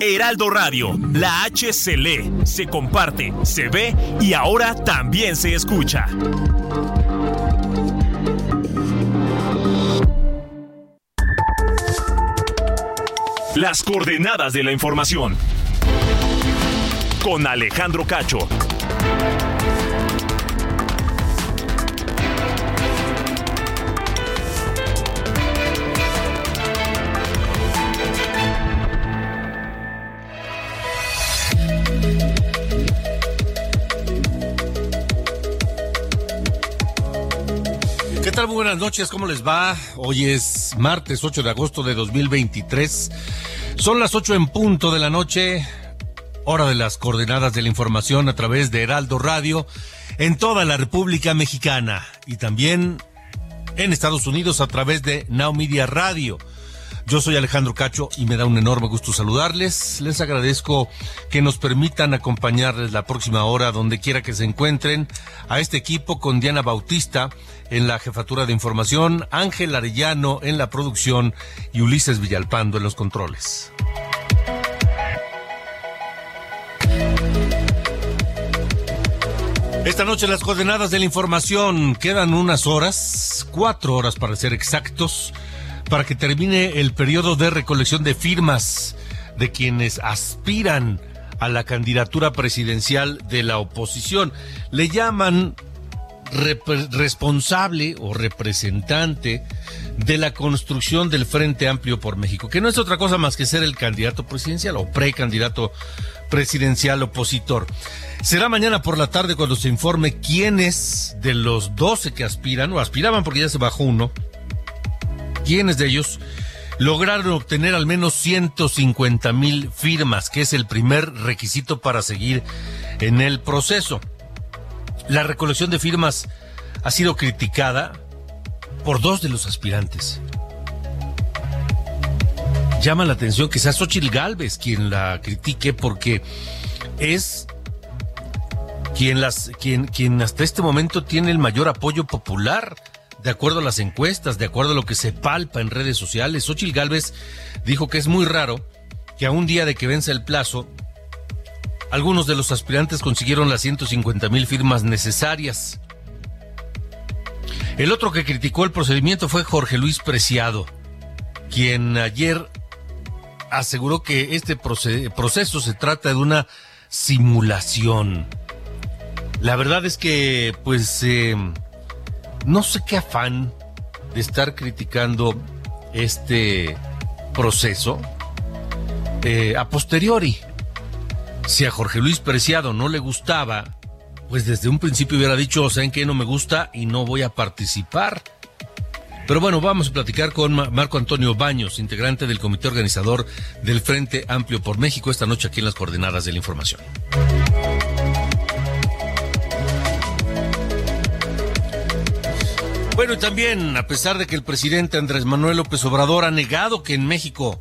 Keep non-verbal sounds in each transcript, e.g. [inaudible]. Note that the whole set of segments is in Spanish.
Heraldo Radio, la H se lee, se comparte, se ve y ahora también se escucha. Las coordenadas de la información. Con Alejandro Cacho. Muy buenas noches, ¿cómo les va? Hoy es martes 8 de agosto de 2023. Son las 8 en punto de la noche, hora de las coordenadas de la información a través de Heraldo Radio en toda la República Mexicana y también en Estados Unidos a través de Now Media Radio. Yo soy Alejandro Cacho y me da un enorme gusto saludarles. Les agradezco que nos permitan acompañarles la próxima hora donde quiera que se encuentren a este equipo con Diana Bautista en la jefatura de información, Ángel Arellano en la producción y Ulises Villalpando en los controles. Esta noche las coordenadas de la información quedan unas horas, cuatro horas para ser exactos, para que termine el periodo de recolección de firmas de quienes aspiran a la candidatura presidencial de la oposición. Le llaman responsable o representante de la construcción del Frente Amplio por México, que no es otra cosa más que ser el candidato presidencial o precandidato presidencial opositor. Será mañana por la tarde cuando se informe quiénes de los 12 que aspiran, o aspiraban porque ya se bajó uno, quiénes de ellos lograron obtener al menos 150 mil firmas, que es el primer requisito para seguir en el proceso. La recolección de firmas ha sido criticada por dos de los aspirantes. Llama la atención que sea Xochitl Galvez quien la critique porque es quien, las, quien, quien hasta este momento tiene el mayor apoyo popular de acuerdo a las encuestas, de acuerdo a lo que se palpa en redes sociales. Xochitl Galvez dijo que es muy raro que a un día de que vence el plazo, algunos de los aspirantes consiguieron las 150 mil firmas necesarias. El otro que criticó el procedimiento fue Jorge Luis Preciado, quien ayer aseguró que este proceso se trata de una simulación. La verdad es que, pues, eh, no sé qué afán de estar criticando este proceso eh, a posteriori. Si a Jorge Luis Preciado no le gustaba, pues desde un principio hubiera dicho, ¿saben qué? No me gusta y no voy a participar. Pero bueno, vamos a platicar con Marco Antonio Baños, integrante del comité organizador del Frente Amplio por México, esta noche aquí en las coordenadas de la información. Bueno, y también, a pesar de que el presidente Andrés Manuel López Obrador ha negado que en México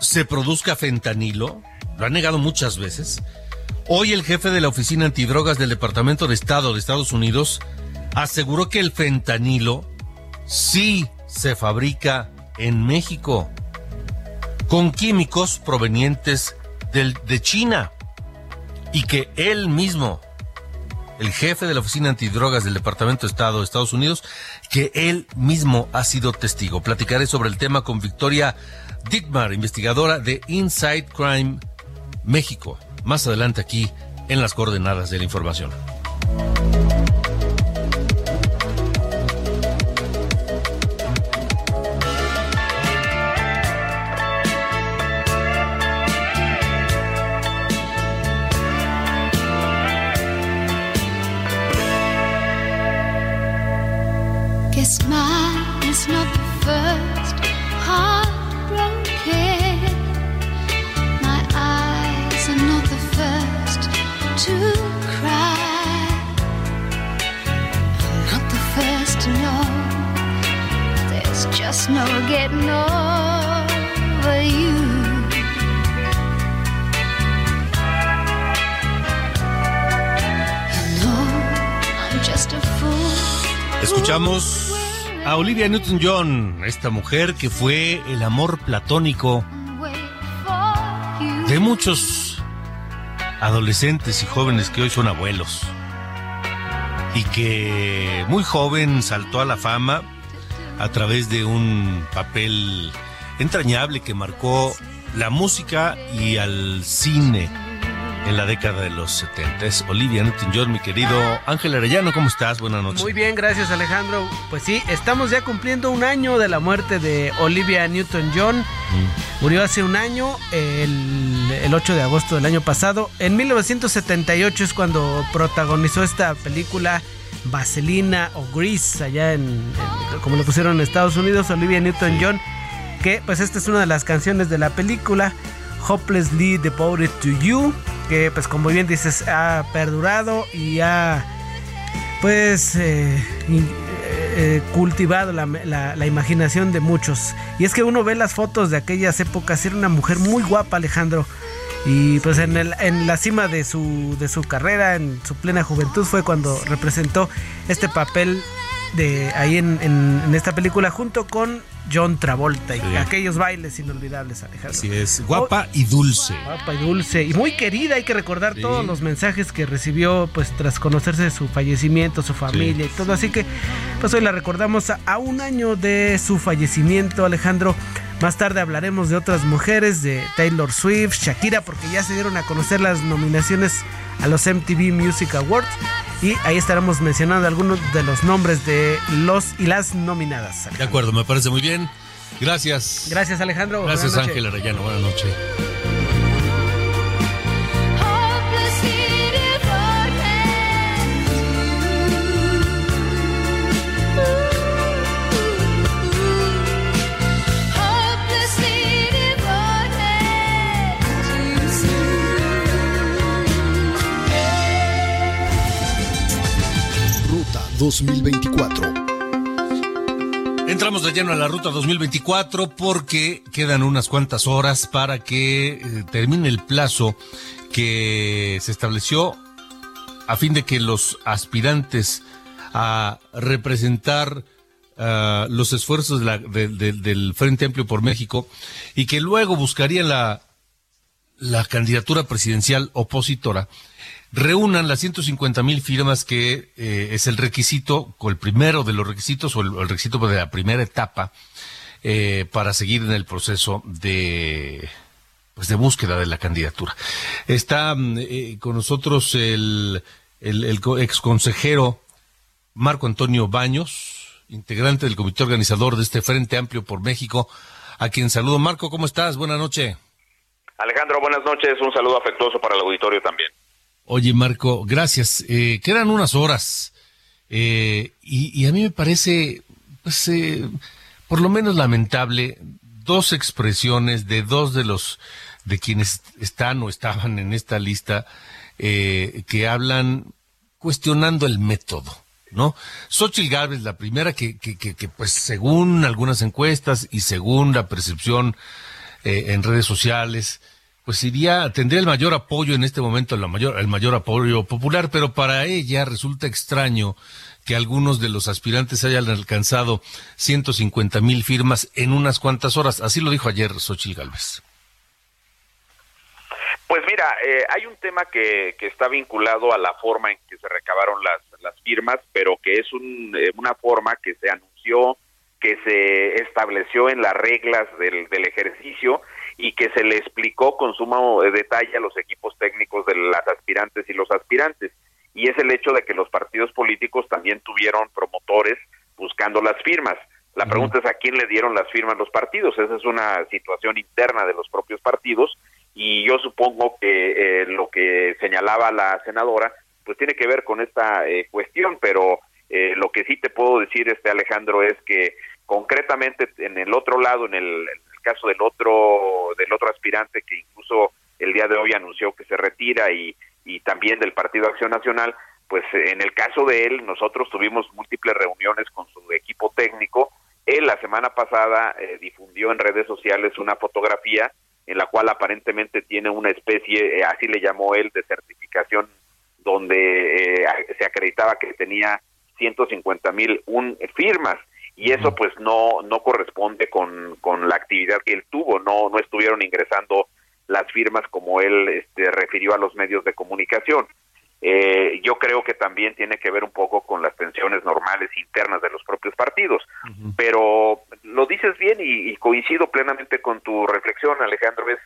se produzca fentanilo, lo ha negado muchas veces, hoy el jefe de la Oficina Antidrogas del Departamento de Estado de Estados Unidos aseguró que el fentanilo sí se fabrica en México con químicos provenientes del, de China y que él mismo, el jefe de la Oficina Antidrogas del Departamento de Estado de Estados Unidos, que él mismo ha sido testigo. Platicaré sobre el tema con Victoria Dittmar, investigadora de Inside Crime México, más adelante aquí en las coordenadas de la información. This man is not the first heartbroken. My eyes are not the first to cry. I'm not the first to know. There's just no getting over you. Escuchamos a Olivia Newton-John, esta mujer que fue el amor platónico de muchos adolescentes y jóvenes que hoy son abuelos. Y que muy joven saltó a la fama a través de un papel entrañable que marcó la música y al cine en la década de los 70. Es Olivia Newton-John, mi querido Ángel Arellano, ¿cómo estás? Buenas noches. Muy bien, gracias Alejandro. Pues sí, estamos ya cumpliendo un año de la muerte de Olivia Newton-John. Murió hace un año, el, el 8 de agosto del año pasado. En 1978 es cuando protagonizó esta película Vaselina o Grease, allá en, en- como lo pusieron en Estados Unidos, Olivia Newton-John. Que pues esta es una de las canciones de la película, Hopelessly Devoted to You. Que pues como bien dices, ha perdurado y ha pues eh, eh, eh, cultivado la, la- imaginación de muchos. Y es que uno ve las fotos de aquellas épocas, era una mujer muy guapa, Alejandro. Y pues en, el- en la cima de su, de su carrera, en su plena juventud, fue cuando representó este papel de ahí en- en esta película junto con John Travolta y Sí. aquellos bailes inolvidables, Alejandro. Así es, guapa y dulce. Guapa y dulce y muy querida, hay que recordar Sí. todos los mensajes que recibió pues tras conocerse de su fallecimiento, su familia y todo, así que pues hoy la recordamos a, a un año de su fallecimiento, Alejandro. Más tarde hablaremos de otras mujeres, de Taylor Swift, Shakira, porque ya se dieron a conocer las nominaciones a los MTV Music Awards y ahí estaremos mencionando algunos de los nombres de los y las nominadas. De acuerdo, me parece muy bien. Gracias. Gracias Alejandro. Gracias. Ángel Arellano, buenas noches. 2024. Entramos de lleno a la ruta 2024 porque quedan unas cuantas horas para que eh, termine el plazo que se estableció a fin de que los aspirantes a representar ah, los esfuerzos del Frente Amplio por México y que luego buscarían la, la candidatura presidencial opositora, reúnan las 150 mil firmas que eh, es el requisito, o el primero de los requisitos, o el, requisito de la primera etapa, eh, para seguir en el proceso de pues búsqueda de la candidatura. Está mm, eh, con nosotros el, el, el co- ex consejero Marco Antonio Baños, integrante del comité organizador de este Frente Amplio por México, a quien saludo. Marco, ¿cómo estás? Buenas noches. Alejandro, buenas noches. Un saludo afectuoso para el auditorio también. Oye, Marco, gracias. Eh, quedan unas horas eh, y, y a mí me parece, pues, eh, por lo menos lamentable, dos expresiones de dos de los de quienes están o estaban en esta lista eh, que hablan cuestionando el método. ¿No? Xochitl Gálvez, la primera que, que, que, que, pues según algunas encuestas y según la percepción eh, en redes sociales, pues iría, tendría el mayor apoyo en este momento, la mayor, el mayor apoyo popular, pero para ella resulta extraño que algunos de los aspirantes hayan alcanzado 150 mil firmas en unas cuantas horas. Así lo dijo ayer Xochitl Gálvez. Pues mira, eh, hay un tema que, que está vinculado a la forma en que se recabaron las, las firmas, pero que es un, eh, una forma que se anunció, que se estableció en las reglas del, del ejercicio y que se le explicó con sumo detalle a los equipos técnicos de las aspirantes y los aspirantes. Y es el hecho de que los partidos políticos también tuvieron promotores buscando las firmas. La pregunta es a quién le dieron las firmas los partidos. Esa es una situación interna de los propios partidos y yo supongo que eh, lo que señalaba la senadora pues tiene que ver con esta eh, cuestión, pero eh, lo que sí te puedo decir, este Alejandro, es que concretamente en el otro lado, en el, en el caso del otro del otro aspirante que incluso el día de hoy anunció que se retira y, y también del Partido Acción Nacional, pues en el caso de él nosotros tuvimos múltiples reuniones con su equipo técnico, él la semana pasada eh, difundió en redes sociales una fotografía en la cual aparentemente tiene una especie, eh, así le llamó él, de certificación donde eh, se acreditaba que tenía 150 mil firmas y eso pues no no corresponde con, con la actividad que él tuvo no no estuvieron ingresando las firmas como él este, refirió a los medios de comunicación eh, yo creo que también tiene que ver un poco con las tensiones normales internas de los propios partidos. Pero lo dices bien y, coincido plenamente con tu reflexión, Alejandro. Es,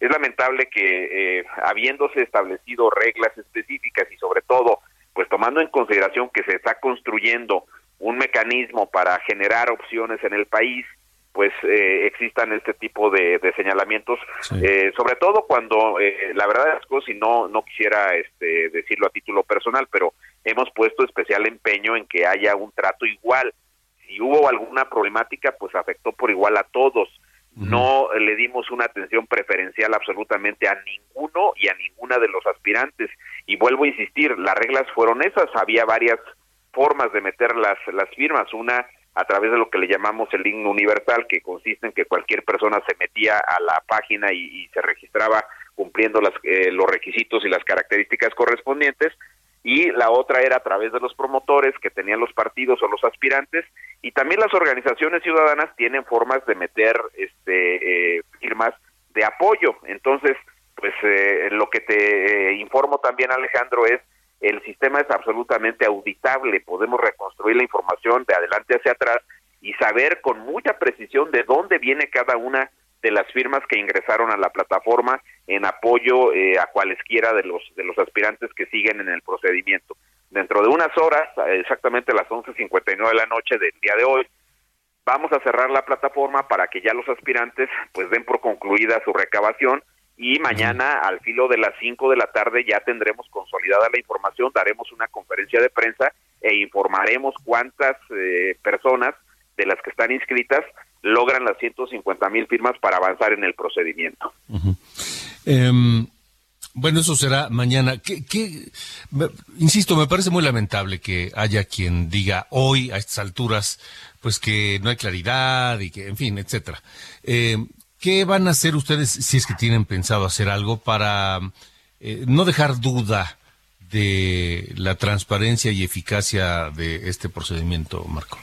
es lamentable que eh, habiéndose establecido reglas específicas y sobre todo, pues tomando en consideración que se está construyendo un mecanismo para generar opciones en el país, pues eh, existan este tipo de, señalamientos, eh, sobre todo cuando eh, la verdad es que si no no quisiera este, decirlo a título personal, pero hemos puesto especial empeño en que haya un trato igual. Si hubo alguna problemática, pues afectó por igual a todos. No le dimos una atención preferencial absolutamente a ninguno y a ninguna de los aspirantes. Y vuelvo a insistir, las reglas fueron esas. Había varias formas de meter las, las firmas. Una a través de lo que le llamamos el himno universal, que consiste en que cualquier persona se metía a la página y, se registraba cumpliendo las, eh, los requisitos y las características correspondientes, y la otra era a través de los promotores que tenían los partidos o los aspirantes, y también las organizaciones ciudadanas tienen formas de meter este, eh, firmas de apoyo. Entonces, pues eh, lo que te informo también, Alejandro, es el sistema es absolutamente auditable, podemos reconstruir la información de adelante hacia atrás y saber con mucha precisión de dónde viene cada una de las firmas que ingresaron a la plataforma en apoyo eh, a cualesquiera de los de los aspirantes que siguen en el procedimiento. Dentro de unas horas, exactamente a las 11:59 de la noche del día de hoy, vamos a cerrar la plataforma para que ya los aspirantes pues den por concluida su recabación y mañana al filo de las 5 de la tarde ya tendremos consolidada la información, daremos una conferencia de prensa e informaremos cuántas eh, personas de las que están inscritas logran las 150 mil firmas para avanzar en el procedimiento. Em, bueno, eso será mañana. ¿Qué, qué, insisto, me parece muy lamentable que haya quien diga hoy, a estas alturas, pues que no hay claridad y que, en fin, etcétera. Eh, ¿Qué van a hacer ustedes, si es que tienen pensado hacer algo, para eh, no dejar duda de la transparencia y eficacia de este procedimiento, Marco?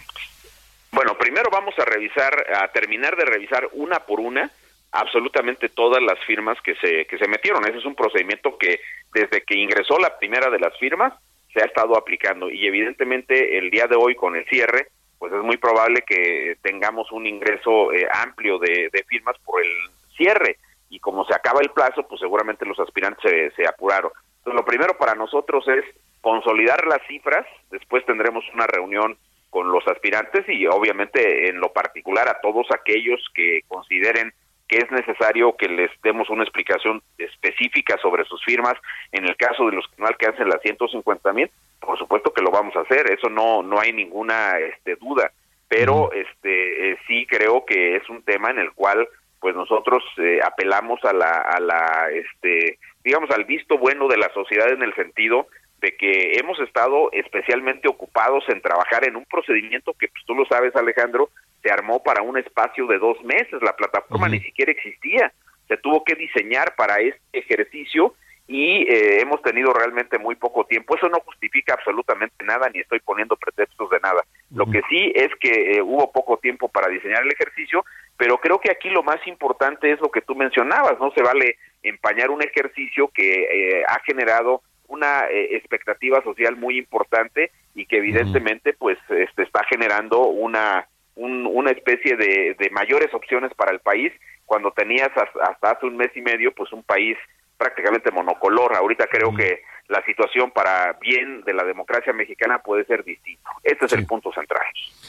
Bueno, primero vamos a revisar, a terminar de revisar una por una absolutamente todas las firmas que se, que se metieron. Ese es un procedimiento que desde que ingresó la primera de las firmas se ha estado aplicando y evidentemente el día de hoy con el cierre pues es muy probable que tengamos un ingreso eh, amplio de, firmas por el cierre y como se acaba el plazo, pues seguramente los aspirantes se, se apuraron. Entonces, lo primero para nosotros es consolidar las cifras, después tendremos una reunión con los aspirantes y obviamente en lo particular a todos aquellos que consideren que es necesario que les demos una explicación específica sobre sus firmas. En el caso de los que no alcancen las 150 mil, por supuesto que lo vamos a hacer, eso no no hay ninguna este, duda, pero este eh, sí creo que es un tema en el cual pues nosotros eh, apelamos a la a la este digamos al visto bueno de la sociedad en el sentido de que hemos estado especialmente ocupados en trabajar en un procedimiento que pues, tú lo sabes Alejandro se armó para un espacio de dos meses. La plataforma ni siquiera existía. Se tuvo que diseñar para este ejercicio y eh, hemos tenido realmente muy poco tiempo. Eso no justifica absolutamente nada, ni estoy poniendo pretextos de nada. Lo que sí es que eh, hubo poco tiempo para diseñar el ejercicio, pero creo que aquí lo más importante es lo que tú mencionabas, no se vale empañar un ejercicio que eh, ha generado una expectativa social muy importante y que evidentemente pues este, está generando una una especie de, de mayores opciones para el país cuando tenías hasta hace un mes y medio pues un país prácticamente monocolor. Ahorita creo que la situación para bien de la democracia mexicana puede ser distinto. Este es el punto central.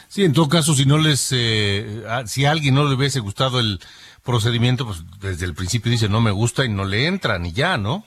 Sí, en todo caso, si no les, eh, si a alguien no le hubiese gustado el procedimiento, pues desde el principio dice no me gusta y no le entran y ya, ¿no?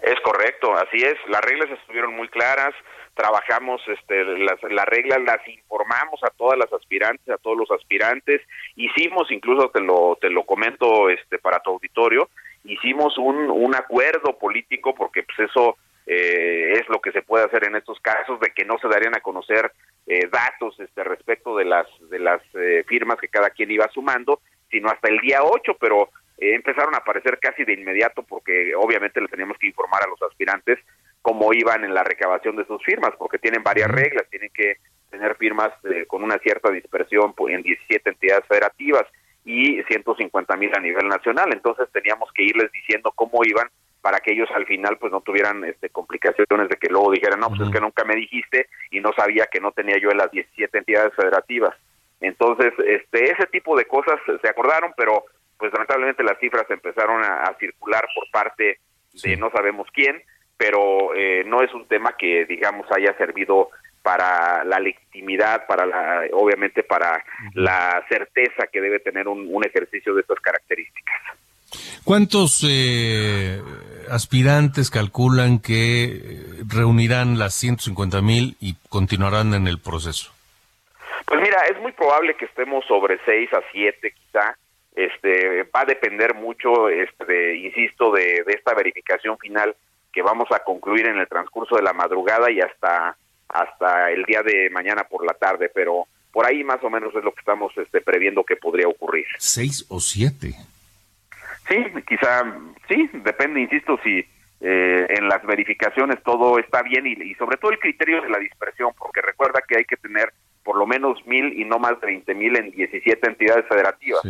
Es correcto, así es. Las reglas estuvieron muy claras. Trabajamos, este, las, las reglas las informamos a todas las aspirantes, a todos los aspirantes. Hicimos, incluso te lo, te lo comento, este, para tu auditorio, hicimos un, un acuerdo político porque pues eso eh, es lo que se puede hacer en estos casos, de que no se darían a conocer eh, datos este, respecto de las, de las eh, firmas que cada quien iba sumando, sino hasta el día 8, pero empezaron a aparecer casi de inmediato porque obviamente le teníamos que informar a los aspirantes cómo iban en la recabación de sus firmas, porque tienen varias reglas, tienen que tener firmas con una cierta dispersión en 17 entidades federativas y 150 mil a nivel nacional, entonces teníamos que irles diciendo cómo iban para que ellos al final pues no tuvieran este, complicaciones de que luego dijeran, no, pues es que nunca me dijiste y no sabía que no tenía yo en las 17 entidades federativas. Entonces, este, ese tipo de cosas se acordaron, pero pues lamentablemente las cifras empezaron a, circular por parte de no sabemos quién, pero eh, no es un tema que digamos haya servido para la legitimidad, para la, obviamente para la certeza que debe tener un, un ejercicio de estas características. ¿Cuántos eh, aspirantes calculan que reunirán las 150 mil y continuarán en el proceso? Pues mira, es muy probable que estemos sobre 6 a 7 quizá. Este, va a depender mucho, este, insisto, de, de esta verificación final que vamos a concluir en el transcurso de la madrugada y hasta hasta el día de mañana por la tarde, pero por ahí más o menos es lo que estamos este, previendo que podría ocurrir. ¿Seis o siete? Sí, quizá, sí, depende, insisto, si eh, en las verificaciones todo está bien y, sobre todo el criterio de la dispersión, porque recuerda que hay que tener por lo menos mil y no más de veinte mil en 17 entidades federativas.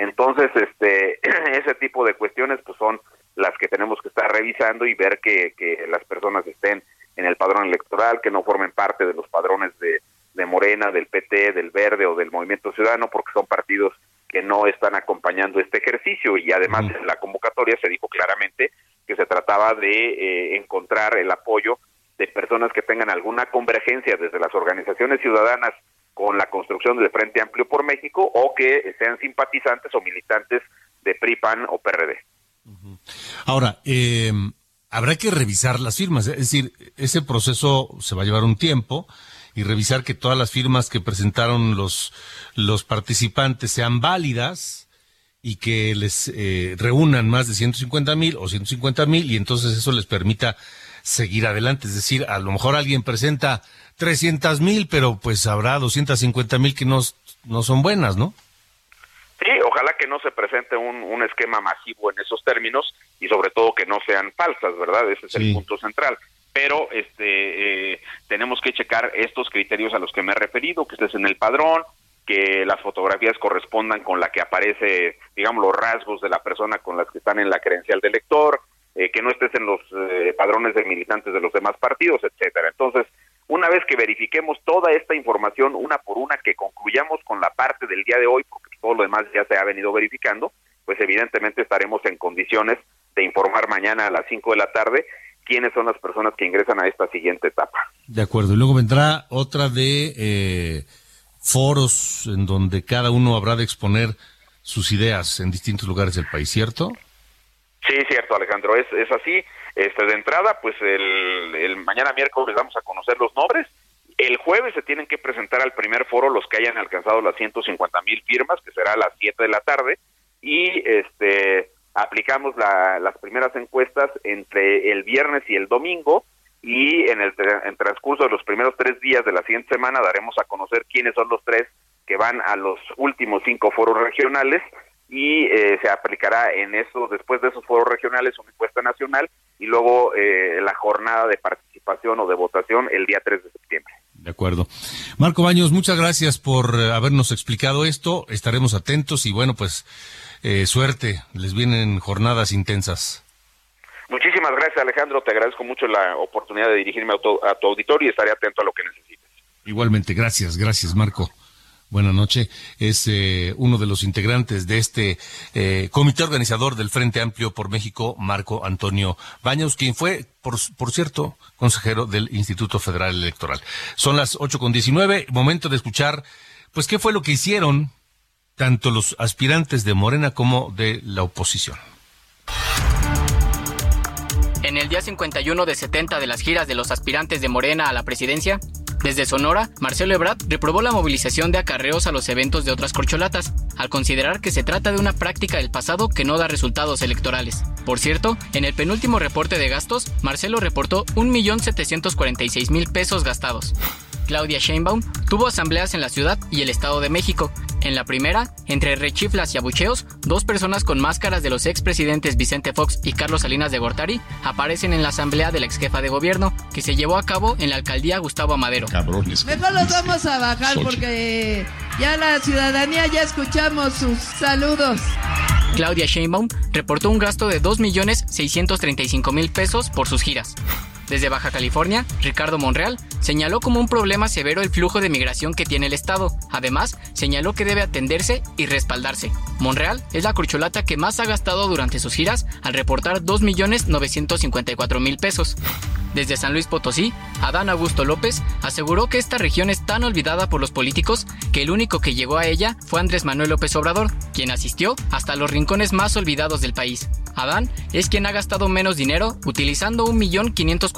Entonces, este, [clears throat] ese tipo de cuestiones pues son las que tenemos que estar revisando y ver que, que las personas estén en el padrón electoral, que no formen parte de los padrones de, de Morena, del PT, del Verde o del Movimiento Ciudadano, porque son partidos que no están acompañando este ejercicio. Y además en la convocatoria se dijo claramente que se trataba de eh, encontrar el apoyo de personas que tengan alguna convergencia desde las organizaciones ciudadanas con la construcción del Frente Amplio por México o que sean simpatizantes o militantes de PRI, PAN o PRD. Ahora, eh, habrá que revisar las firmas, es decir, ese proceso se va a llevar un tiempo y revisar que todas las firmas que presentaron los, los participantes sean válidas y que les eh, reúnan más de 150 mil o 150 mil y entonces eso les permita seguir adelante. Es decir, a lo mejor alguien presenta 300 mil, pero pues habrá 250 mil que no, no son buenas, ¿no? Sí, ojalá que no se presente un, un, esquema masivo en esos términos y sobre todo que no sean falsas, ¿verdad? Ese es el punto central pero este eh, tenemos que checar estos criterios a los que me he referido, que estés en el padrón, que las fotografías correspondan con la que aparece, digamos, los rasgos de la persona con las que están en la credencial del lector, eh, que no estés en los eh, padrones de militantes de los demás partidos, etcétera. Entonces, vez que verifiquemos toda esta información una por una, que concluyamos con la parte del día de hoy, porque todo lo demás ya se ha venido verificando, pues evidentemente estaremos en condiciones de informar mañana a las 5 de la tarde quiénes son las personas que ingresan a esta siguiente etapa. De acuerdo, y luego vendrá otra de eh, foros en donde cada uno habrá de exponer sus ideas en distintos lugares del país, ¿cierto? Sí, cierto, Alejandro, es, es así. Este, de entrada, pues el, mañana miércoles vamos a conocer los nombres. El jueves se tienen que presentar al primer foro los que hayan alcanzado las 150 mil firmas, que será a las 7 de la tarde. Y este aplicamos las primeras encuestas entre el viernes y el domingo y en el transcurso de los primeros tres días de la siguiente semana daremos a conocer quiénes son los tres que van a los últimos cinco foros regionales y eh, se aplicará en eso, después de esos foros regionales, una encuesta nacional y luego eh, la jornada de participación o de votación el día 3 de septiembre. De acuerdo. Marco Baños, muchas gracias por eh, habernos explicado esto. Estaremos atentos y bueno, pues eh, suerte, les vienen jornadas intensas. Muchísimas gracias Alejandro, te agradezco mucho la oportunidad de dirigirme a tu, auditorio y estaré atento a lo que necesites. Igualmente, gracias, gracias Marco. Buenas noches. Es eh, uno de los integrantes de este eh, comité organizador del Frente Amplio por México, Marco Antonio Baños, quien fue, por, por cierto, consejero del Instituto Federal Electoral. Son las ocho con diecinueve, momento de escuchar, pues, qué fue lo que hicieron tanto los aspirantes de Morena como de la oposición. En el día 51 de 70 de las giras de los aspirantes de Morena a la presidencia, Desde Sonora, Marcelo Ebrard reprobó la movilización de acarreos a los eventos de otras corcholatas, al considerar que se trata de una práctica del pasado que no da resultados electorales. Por cierto, en el penúltimo reporte de gastos, Marcelo reportó 1.746.000 pesos gastados. Claudia Sheinbaum tuvo asambleas en la ciudad y el Estado de México, en la primera, entre rechiflas y abucheos, dos personas con máscaras de los expresidentes Vicente Fox y Carlos Salinas de Gortari aparecen en la asamblea de la ex jefa de gobierno que se llevó a cabo en la alcaldía Gustavo Amadero. Cabrones. Mejor los vamos a bajar porque ya la ciudadanía ya escuchamos sus saludos. Claudia Sheinbaum reportó un gasto de 2.635.000 pesos por sus giras. Desde Baja California, Ricardo Monreal señaló como un problema severo el flujo de migración que tiene el Estado. Además, señaló que debe atenderse y respaldarse. Monreal es la corcholata que más ha gastado durante sus giras al reportar 2.954.000 pesos. Desde San Luis Potosí, Adán Augusto López aseguró que esta región es tan olvidada por los políticos que el único que llegó a ella fue Andrés Manuel López Obrador, quien asistió hasta los rincones más olvidados del país. Adán es quien ha gastado menos dinero utilizando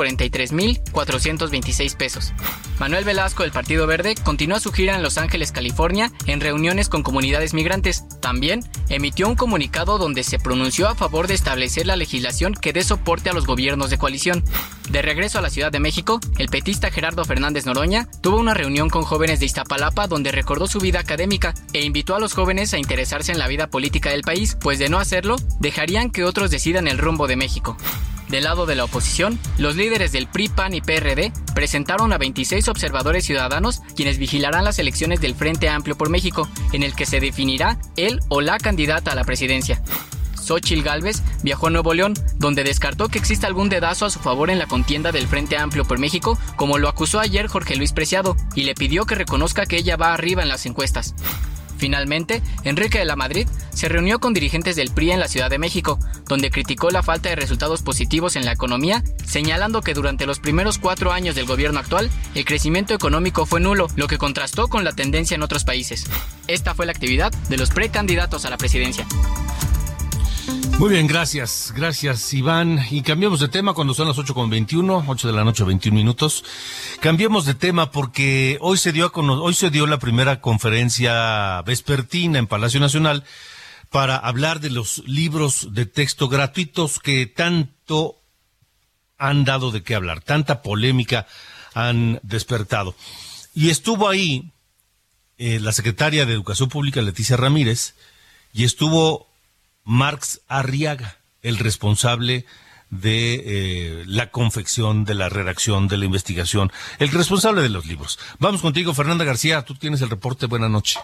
1.543.426 pesos. Manuel Velasco del Partido Verde continúa su gira en Los Ángeles, California, en reuniones con comunidades migrantes. También emitió un comunicado donde se pronunció a favor de establecer la legislación que dé soporte a los gobiernos de coalición. De regreso a la Ciudad de México, el petista Gerardo Fernández Noroña tuvo una reunión con jóvenes de Iztapalapa donde recordó su vida académica e invitó a los jóvenes a interesarse en la vida política del país, pues de no hacerlo, dejarían que otros decidan el rumbo de México. Del lado de la oposición, los líderes del PRI, PAN y PRD presentaron a 26 observadores ciudadanos quienes vigilarán las elecciones del Frente Amplio por México, en el que se definirá él o la candidata a la presidencia. Xochil Gálvez viajó a Nuevo León, donde descartó que exista algún dedazo a su favor en la contienda del Frente Amplio por México, como lo acusó ayer Jorge Luis Preciado, y le pidió que reconozca que ella va arriba en las encuestas. Finalmente, Enrique de la Madrid se reunió con dirigentes del PRI en la Ciudad de México, donde criticó la falta de resultados positivos en la economía, señalando que durante los primeros cuatro años del gobierno actual, el crecimiento económico fue nulo, lo que contrastó con la tendencia en otros países. Esta fue la actividad de los precandidatos a la presidencia. Muy bien, gracias, gracias Iván. Y cambiamos de tema cuando son las 8.21, 8 de la noche, 21 minutos. Cambiemos de tema porque hoy se dio, a hoy se dio la primera conferencia vespertina en Palacio Nacional para hablar de los libros de texto gratuitos que tanto han dado de qué hablar, tanta polémica han despertado. Y estuvo ahí eh, la secretaria de Educación Pública, Leticia Ramírez, y estuvo Marx Arriaga, el responsable de eh, la confección, de la redacción, de la investigación, el responsable de los libros. Vamos contigo, Fernanda García, tú tienes el reporte, buenas noches.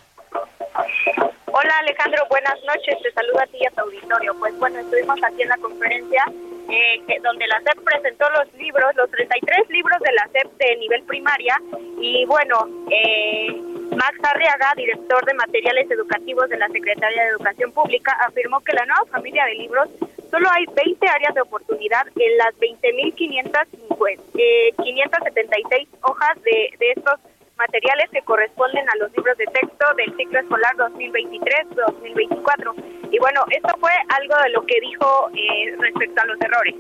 Hola Alejandro, buenas noches, te saludo a ti y a tu auditorio. Pues bueno, estuvimos aquí en la conferencia eh, donde la SEP presentó los libros, los 33 libros de la SEP de nivel primaria y bueno, eh, Max Arriaga, director de materiales educativos de la Secretaría de Educación Pública, afirmó que la nueva familia de libros solo hay 20 áreas de oportunidad en las 20.576 eh, hojas de, estos materiales que corresponden a los libros de texto del ciclo escolar 2023-2024. Y bueno, esto fue algo de lo que dijo eh, respecto a los errores.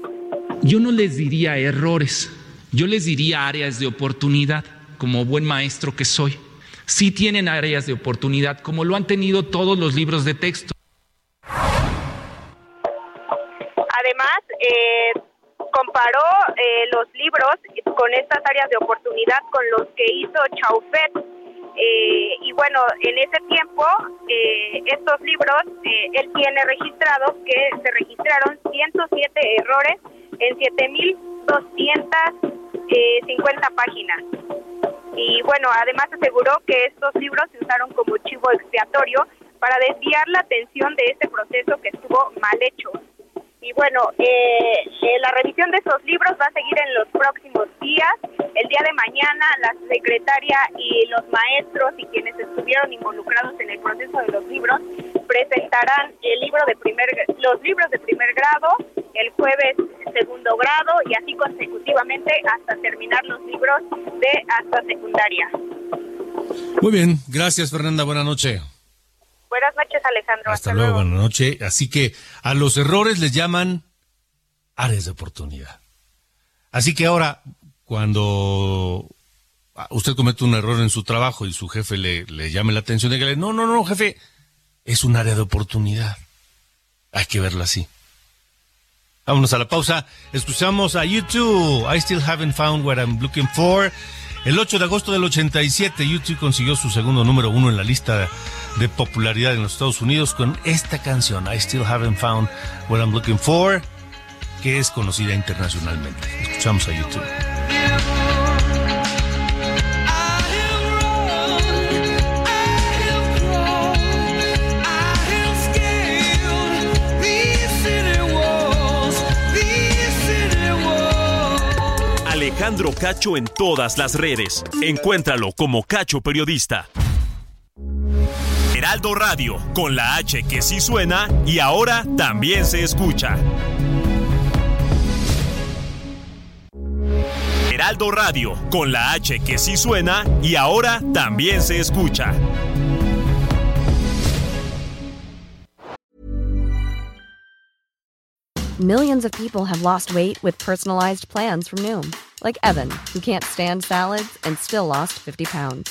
Yo no les diría errores, yo les diría áreas de oportunidad, como buen maestro que soy sí tienen áreas de oportunidad, como lo han tenido todos los libros de texto. Además, eh, comparó eh, los libros con estas áreas de oportunidad con los que hizo Chaufet. Eh, y bueno, en ese tiempo, estos libros, él tiene registrado que se registraron 107 errores en 7.250 páginas. Y bueno, además aseguró que estos libros se usaron como chivo expiatorio para desviar la atención de ese proceso que estuvo mal hecho. Y bueno, eh, eh, la revisión de esos libros va a seguir en los próximos días. El día de mañana la secretaria y los maestros y quienes estuvieron involucrados en el proceso de los libros presentarán el libro de primer, los libros de primer grado, el jueves segundo grado y así consecutivamente hasta terminar los libros de hasta secundaria. Muy bien, gracias Fernanda, buena noche. Buenas noches Alejandro. Hasta, luego, buenas noches. Así que a los errores les llaman áreas de oportunidad. Así que ahora, cuando usted comete un error en su trabajo y su jefe le, le llame la atención y que le no, no, no, jefe, es un área de oportunidad. Hay que verlo así. Vámonos a la pausa. Escuchamos a YouTube. I still haven't found what I'm looking for. El 8 de agosto del 87, YouTube consiguió su segundo número uno en la lista de popularidad en los Estados Unidos con esta canción, I Still Haven't Found What I'm Looking For, que es conocida internacionalmente. Escuchamos a YouTube. Alejandro Cacho en todas las redes. Encuéntralo como Cacho Periodista. Heraldo Radio, con la H que sí suena y ahora también se escucha. Heraldo Radio, con la H que sí suena y ahora también se escucha. Millions of people have lost weight with personalized plans from Noom, like Evan, who can't stand salads and still lost 50 pounds.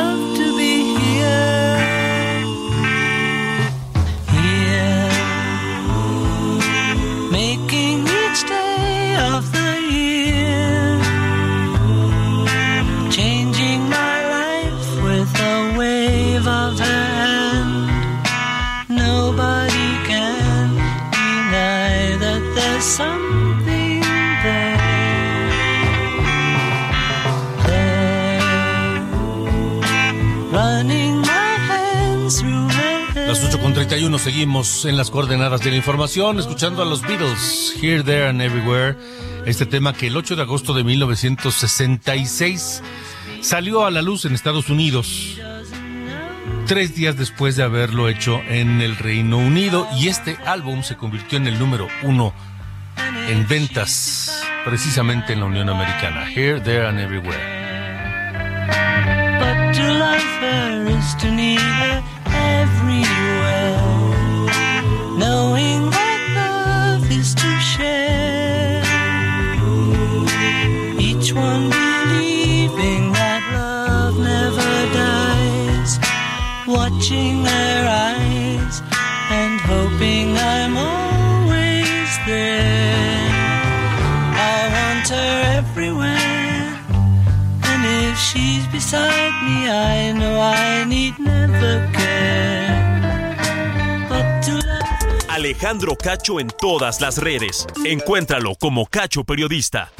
31 seguimos en las coordenadas de la información, escuchando a los Beatles, Here, There and Everywhere, este tema que el 8 de agosto de 1966 salió a la luz en Estados Unidos, tres días después de haberlo hecho en el Reino Unido, y este álbum se convirtió en el número uno en ventas, precisamente en la Unión Americana, Here, There and Everywhere. But to love her is to need her beside me, I know I need never care. But to love Alejandro Cacho en todas las redes. Encuéntralo como Cacho Periodista.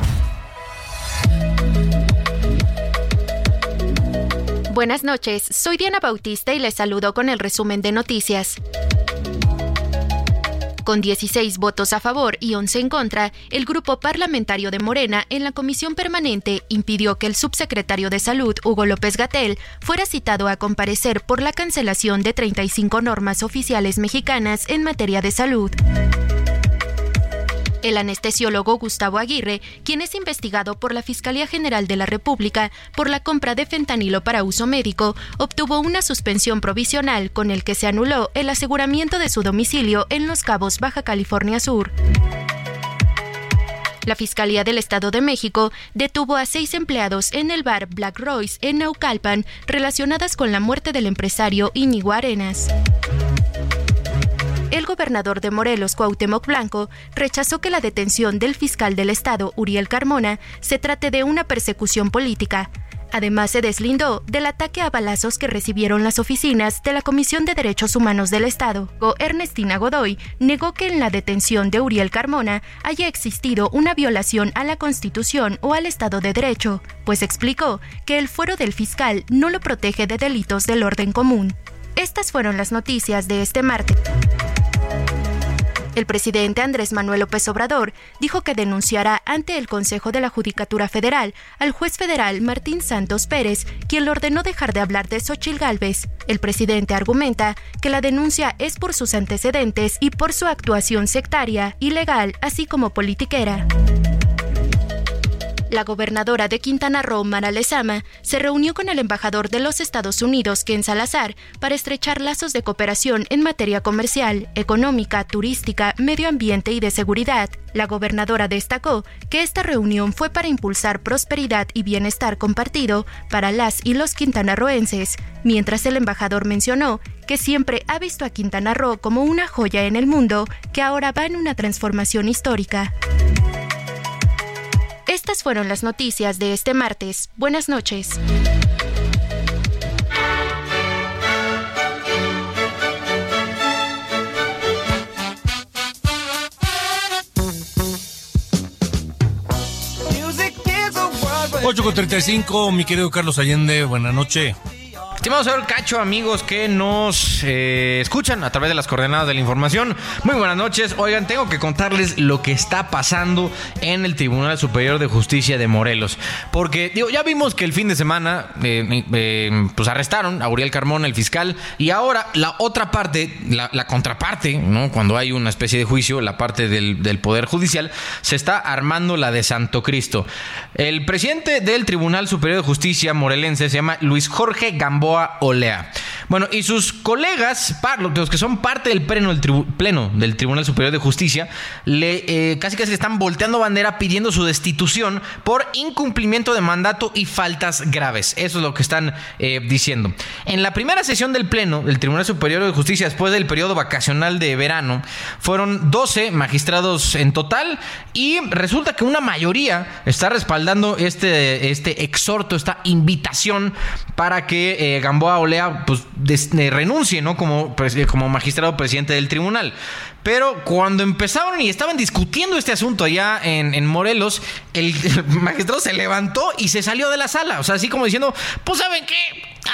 Buenas noches, soy Diana Bautista y les saludo con el resumen de noticias. Con 16 votos a favor y 11 en contra, el grupo parlamentario de Morena en la comisión permanente impidió que el subsecretario de Salud, Hugo López Gatel, fuera citado a comparecer por la cancelación de 35 normas oficiales mexicanas en materia de salud. El anestesiólogo Gustavo Aguirre, quien es investigado por la Fiscalía General de la República por la compra de fentanilo para uso médico, obtuvo una suspensión provisional con el que se anuló el aseguramiento de su domicilio en Los Cabos, Baja California Sur. La Fiscalía del Estado de México detuvo a seis empleados en el bar Black Royce en Naucalpan relacionadas con la muerte del empresario Íñigo Arenas. El gobernador de Morelos, Cuauhtémoc Blanco, rechazó que la detención del fiscal del estado, Uriel Carmona, se trate de una persecución política. Además, se deslindó del ataque a balazos que recibieron las oficinas de la Comisión de Derechos Humanos del Estado. Ernestina Godoy negó que en la detención de Uriel Carmona haya existido una violación a la Constitución o al Estado de Derecho, pues explicó que el fuero del fiscal no lo protege de delitos del orden común. Estas fueron las noticias de este martes. El presidente Andrés Manuel López Obrador dijo que denunciará ante el Consejo de la Judicatura Federal al juez federal Martín Santos Pérez, quien le ordenó dejar de hablar de Xochil Gálvez. El presidente argumenta que la denuncia es por sus antecedentes y por su actuación sectaria, ilegal, así como politiquera. La gobernadora de Quintana Roo, Mara Lezama, se reunió con el embajador de los Estados Unidos, Ken Salazar, para estrechar lazos de cooperación en materia comercial, económica, turística, medio ambiente y de seguridad. La gobernadora destacó que esta reunión fue para impulsar prosperidad y bienestar compartido para las y los quintanarroenses, mientras el embajador mencionó que siempre ha visto a Quintana Roo como una joya en el mundo que ahora va en una transformación histórica. Estas fueron las noticias de este martes. Buenas noches. Ocho con 35, mi querido Carlos Allende, buena noche. Estimado señor Cacho, amigos que nos eh, escuchan a través de las coordenadas de la información, muy buenas noches. Oigan, tengo que contarles lo que está pasando en el Tribunal Superior de Justicia de Morelos. Porque, digo, ya vimos que el fin de semana, eh, eh, pues arrestaron a Uriel Carmona, el fiscal, y ahora la otra parte, la, contraparte, ¿no? Cuando hay una especie de juicio, la parte del, del Poder Judicial, se está armando la de Santo Cristo. El presidente del Tribunal Superior de Justicia morelense se llama Luis Jorge Gamboa Olea. Bueno, y sus colegas, los que son parte del pleno del, Tribunal Superior de Justicia, le, eh, casi casi están volteando bandera pidiendo su destitución por incumplimiento de mandato y faltas graves. Eso es lo que están eh, diciendo. En la primera sesión del pleno del Tribunal Superior de Justicia, después del periodo vacacional de verano, fueron 12 magistrados en total y resulta que una mayoría está respaldando este, este exhorto, esta invitación para que eh, Gamboa Olea pues, eh, renuncie ¿no? como, como magistrado presidente del tribunal. Pero cuando empezaron y estaban discutiendo este asunto allá en, en Morelos, el, magistrado se levantó y se salió de la sala. O sea, así como diciendo, pues ¿saben qué?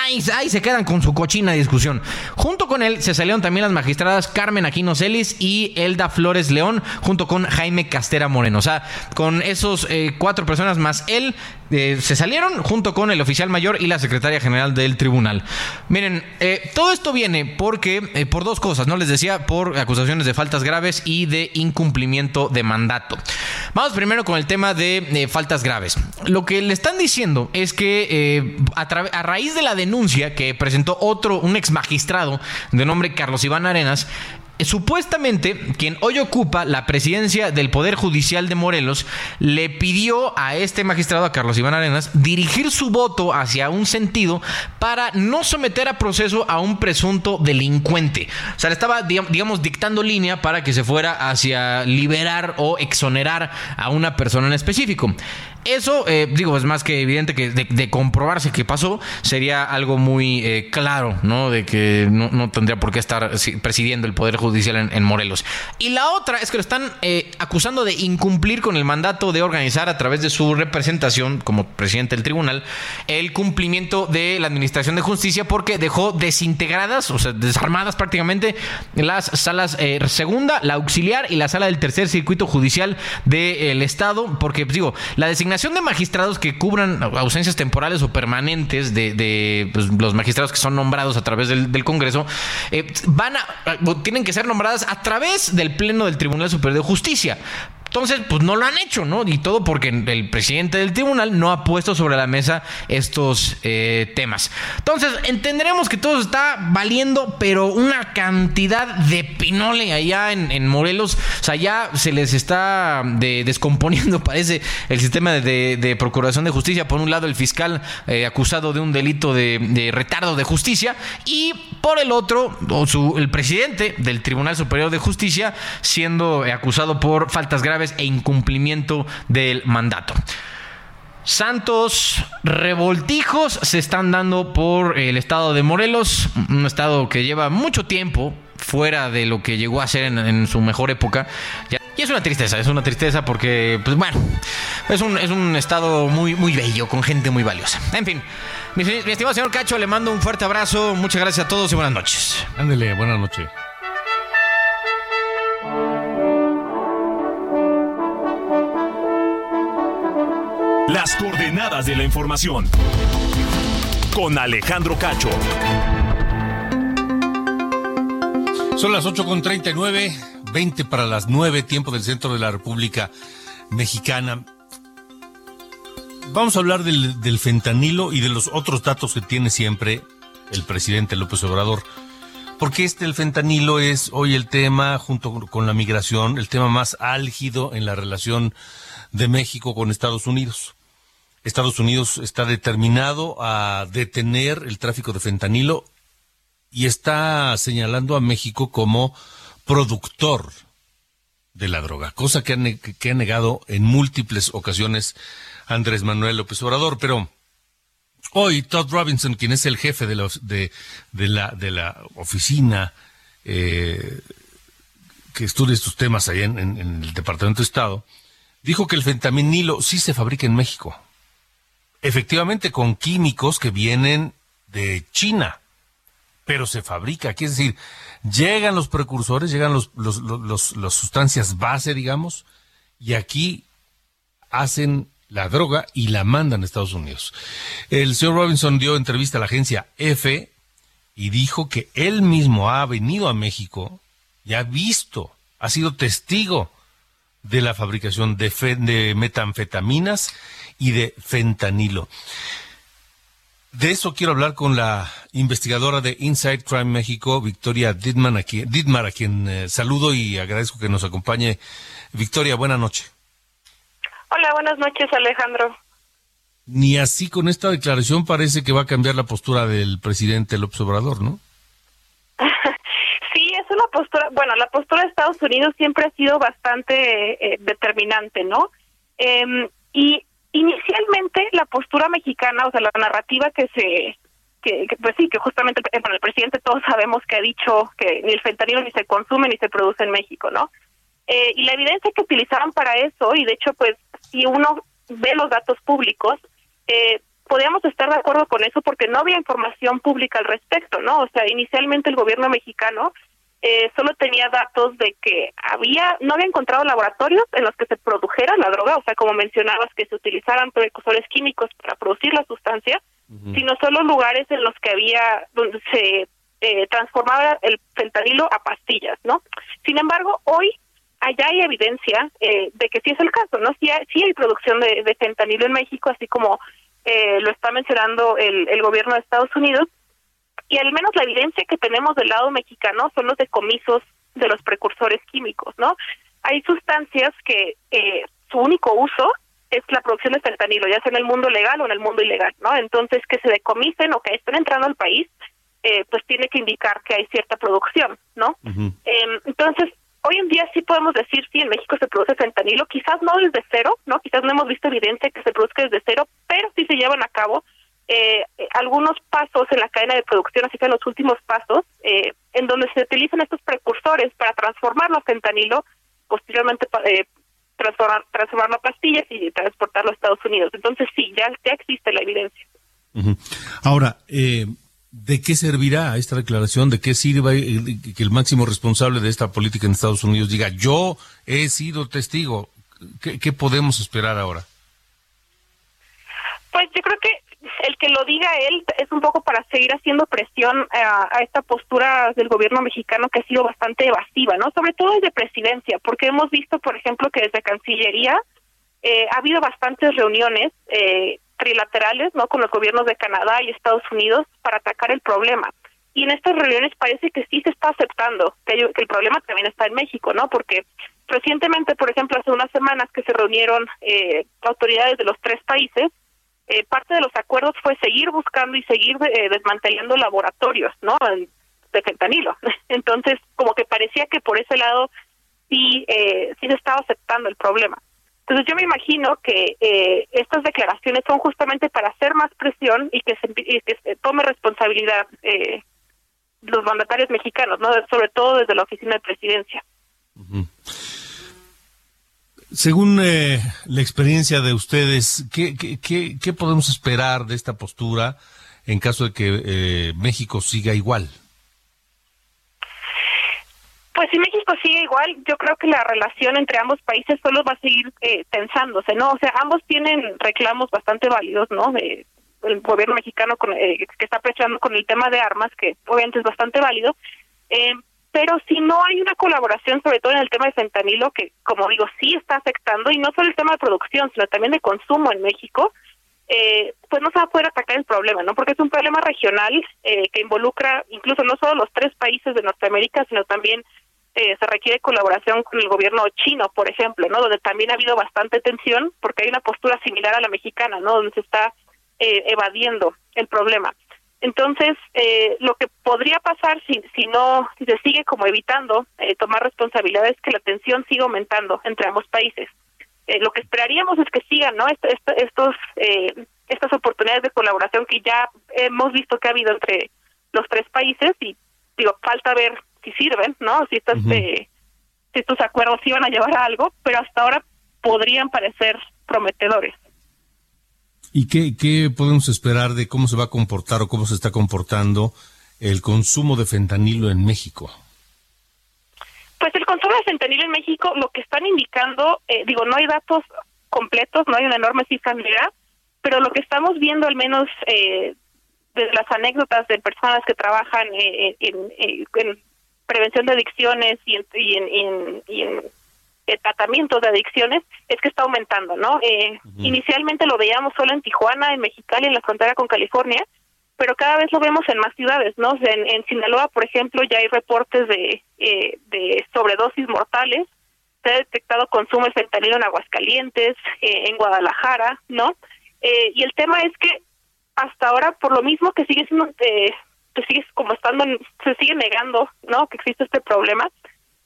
Ahí, ahí se quedan con su cochina discusión. Junto con él se salieron también las magistradas Carmen Aquino Celis y Elda Flores León, junto con Jaime Castera Moreno. O sea, con esos eh, cuatro personas más él, eh, se salieron junto con el oficial mayor y la secretaria general del tribunal. Miren, eh, todo esto viene porque, eh, por dos cosas, ¿no? Les decía, por acusaciones de faltas graves y de incumplimiento de mandato. Vamos primero con el tema de faltas graves. Lo que le están diciendo es que a, a, raíz de la denuncia que presentó otro, un ex magistrado de nombre Carlos Iván Arenas, Supuestamente, quien hoy ocupa la presidencia del Poder Judicial de Morelos le pidió a este magistrado, a Carlos Iván Arenas, dirigir su voto hacia un sentido para no someter a proceso a un presunto delincuente. O sea, le estaba, digamos, dictando línea para que se fuera hacia liberar o exonerar a una persona en específico. Eso, eh, digo, es más que evidente que de, comprobarse que pasó, sería algo muy eh, claro, ¿no? De que no, tendría por qué estar presidiendo el Poder Judicial en, en Morelos. Y la otra es que lo están eh, acusando de incumplir con el mandato de organizar a través de su representación como presidente del tribunal el cumplimiento de la Administración de Justicia porque dejó desintegradas, o sea, desarmadas prácticamente las salas eh, segunda, la auxiliar y la sala del tercer circuito judicial del Estado, porque, pues, digo, la designación de magistrados que cubran ausencias temporales o permanentes de, de pues, los magistrados que son nombrados a través del, del Congreso eh, van a tienen que ser nombradas a través del pleno del Tribunal Superior de Justicia Entonces, pues no lo han hecho, ¿no? Y todo porque el presidente del tribunal no ha puesto sobre la mesa estos eh, temas. Entonces, entenderemos que todo está valiendo, pero una cantidad de pinole allá en, Morelos. O sea, ya se les está descomponiendo, [laughs] parece, el sistema de, procuración de justicia. Por un lado, el fiscal eh, acusado de un delito de, retardo de justicia. Y por el otro, el presidente del Tribunal Superior de Justicia siendo acusado por faltas graves e incumplimiento del mandato. Santos revoltijos se están dando por el estado de Morelos, un estado que lleva mucho tiempo fuera de lo que llegó a ser en, su mejor época. Y es una tristeza, es una tristeza porque, pues bueno, es un, es un estado muy, muy bello, con gente muy valiosa. En fin, mi, mi estimado señor Cacho, le mando un fuerte abrazo, muchas gracias a todos y buenas noches. Ándele, buenas noches. Las coordenadas de la información. Con Alejandro Cacho. Son las 8.39, 20 para las 9, tiempo del centro de la República Mexicana. Vamos a hablar del, del fentanilo y de los otros datos que tiene siempre el presidente López Obrador. Porque este, el fentanilo, es hoy el tema, junto con la migración, el tema más álgido en la relación de México con Estados Unidos. Estados Unidos está determinado a detener el tráfico de fentanilo y está señalando a México como productor de la droga, cosa que ha, negado en múltiples ocasiones Andrés Manuel López Obrador. Pero hoy Todd Robinson, quien es el jefe de, los, de, la, de la oficina eh, que estudia estos temas allá en, en el Departamento de Estado, dijo que el fentanilo sí se fabrica en México efectivamente con químicos que vienen de China, pero se fabrica aquí, es decir, llegan los precursores, llegan los, los, las sustancias base, digamos, y aquí hacen la droga y la mandan a Estados Unidos. El señor Robinson dio entrevista a la agencia F y dijo que él mismo ha venido a México y ha visto, ha sido testigo de la fabricación de, de metanfetaminas y de fentanilo. De eso quiero hablar con la investigadora de Inside Crime México, Victoria Didman, a quien, a quien eh, saludo y agradezco que nos acompañe. Victoria, buena noche. Hola, buenas noches, Alejandro. Ni así con esta declaración parece que va a cambiar la postura del presidente López Obrador, ¿no? [laughs] sí, es una postura, bueno, la postura de Estados Unidos siempre ha sido bastante eh, determinante, ¿no? Em, y Inicialmente, la postura mexicana, o sea, la narrativa que se, que, pues sí, que justamente bueno, el presidente todos sabemos que ha dicho que ni el fentanilo ni se consume ni se produce en México, ¿no? Eh, y la evidencia que utilizaban para eso, y de hecho, pues, si uno ve los datos públicos, eh, podríamos estar de acuerdo con eso porque no había información pública al respecto, ¿no? O sea, inicialmente el gobierno mexicano eh, solo tenía datos de que había, no había encontrado laboratorios en los que se produjera la droga, o sea, como mencionabas, que se utilizaran precursores químicos para producir la sustancia, sino solo lugares en los que había, donde se eh, transformaba el fentanilo a pastillas, ¿no? Sin embargo, hoy allá hay evidencia eh, de que sí es el caso, ¿no? Sí hay, sí hay producción de, de fentanilo en México, así como eh, lo está mencionando el, el gobierno de Estados Unidos, y al menos la evidencia que tenemos del lado mexicano son los decomisos de los precursores químicos, ¿no? Hay sustancias que eh, su único uso es la producción de fentanilo, ya sea en el mundo legal o en el mundo ilegal, ¿no? Entonces, que se decomisen o que estén entrando al país, eh, pues tiene que indicar que hay cierta producción, ¿no? Em, entonces, hoy en día sí podemos decir, sí, en México se produce fentanilo, quizás no desde cero, ¿no? Quizás no hemos visto evidencia que se produzca desde cero, pero sí se llevan a cabo eh, algunos pasos en la cadena de producción, así que los últimos pasos, eh, en donde se utilizan estos precursores para transformarlo a fentanilo, posteriormente eh, transformar, transformarlo a pastillas y transportarlo a Estados Unidos. Entonces sí, ya, ya existe la evidencia. Ahora, eh, ¿de qué servirá esta declaración? ¿De qué sirve que el máximo responsable de esta política en Estados Unidos diga, yo he sido testigo? ¿Qué, qué podemos esperar ahora? Pues yo creo que el que lo diga él es un poco para seguir haciendo presión a, esta postura del gobierno mexicano que ha sido bastante evasiva, ¿no? Sobre todo desde presidencia, porque hemos visto, por ejemplo, que desde Cancillería eh, ha habido bastantes reuniones eh, trilaterales, ¿no? Con los gobiernos de Canadá y Estados Unidos para atacar el problema. Y en estas reuniones parece que sí se está aceptando que, hay, que el problema también está en México, ¿no? Porque recientemente, por ejemplo, hace unas semanas que se reunieron eh, autoridades de los tres países, eh, parte de los acuerdos fue seguir buscando y seguir eh, desmantelando laboratorios, ¿no? De fentanilo. [laughs] Entonces, como que parecía que por ese lado sí, eh, sí se estaba aceptando el problema. Entonces, yo me imagino que eh, estas declaraciones son justamente para hacer más presión y que se, y que se tome responsabilidad eh, los mandatarios mexicanos, ¿no? Sobre todo desde la oficina de presidencia. Según eh, la experiencia de ustedes, ¿qué, qué, qué, podemos esperar de esta postura en caso de que eh, México siga igual? Pues si México sigue igual, yo creo que la relación entre ambos países solo va a seguir eh, tensándose, ¿no? O sea, ambos tienen reclamos bastante válidos, ¿no? De, el gobierno mexicano con, eh, que está presionando con el tema de armas, que obviamente es bastante válido, eh, pero si no hay una colaboración, sobre todo en el tema de fentanilo, que como digo, sí está afectando, y no solo el tema de producción, sino también de consumo en México, eh, pues no se va a poder atacar el problema, ¿no? Porque es un problema regional eh, que involucra incluso no solo los tres países de Norteamérica, sino también eh, se requiere colaboración con el gobierno chino, por ejemplo, ¿no? Donde también ha habido bastante tensión, porque hay una postura similar a la mexicana, ¿no? Donde se está eh, evadiendo el problema. Entonces, eh, lo que podría pasar si, si no, si se sigue como evitando eh, tomar responsabilidades, es que la tensión siga aumentando entre ambos países. Eh, lo que esperaríamos es que sigan, ¿no? Est est estos, eh, estas oportunidades de colaboración que ya hemos visto que ha habido entre los tres países y, digo, falta ver si sirven, ¿no? Si estas, uh -huh. si estos acuerdos iban a llevar a algo, pero hasta ahora podrían parecer prometedores. ¿Y qué, qué podemos esperar de cómo se va a comportar o cómo se está comportando el consumo de fentanilo en México? Pues el consumo de fentanilo en México, lo que están indicando, eh, digo, no hay datos completos, no hay una enorme cifra negra, pero lo que estamos viendo al menos eh, desde las anécdotas de personas que trabajan eh, en, en, en, prevención de adicciones y en, y en, en, y en eh, tratamientos de adicciones es que está aumentando, ¿no? Eh, uh -huh. Inicialmente lo veíamos solo en Tijuana, en Mexicali, en la frontera con California, pero cada vez lo vemos en más ciudades, ¿no? En, en, Sinaloa, por ejemplo, ya hay reportes de, eh, de sobredosis mortales, se ha detectado consumo de fentanilo en Aguascalientes, eh, en Guadalajara, ¿no? Eh, y el tema es que hasta ahora, por lo mismo que sigue siendo, eh, que sigue como estando, en, se sigue negando, ¿no? Que existe este problema,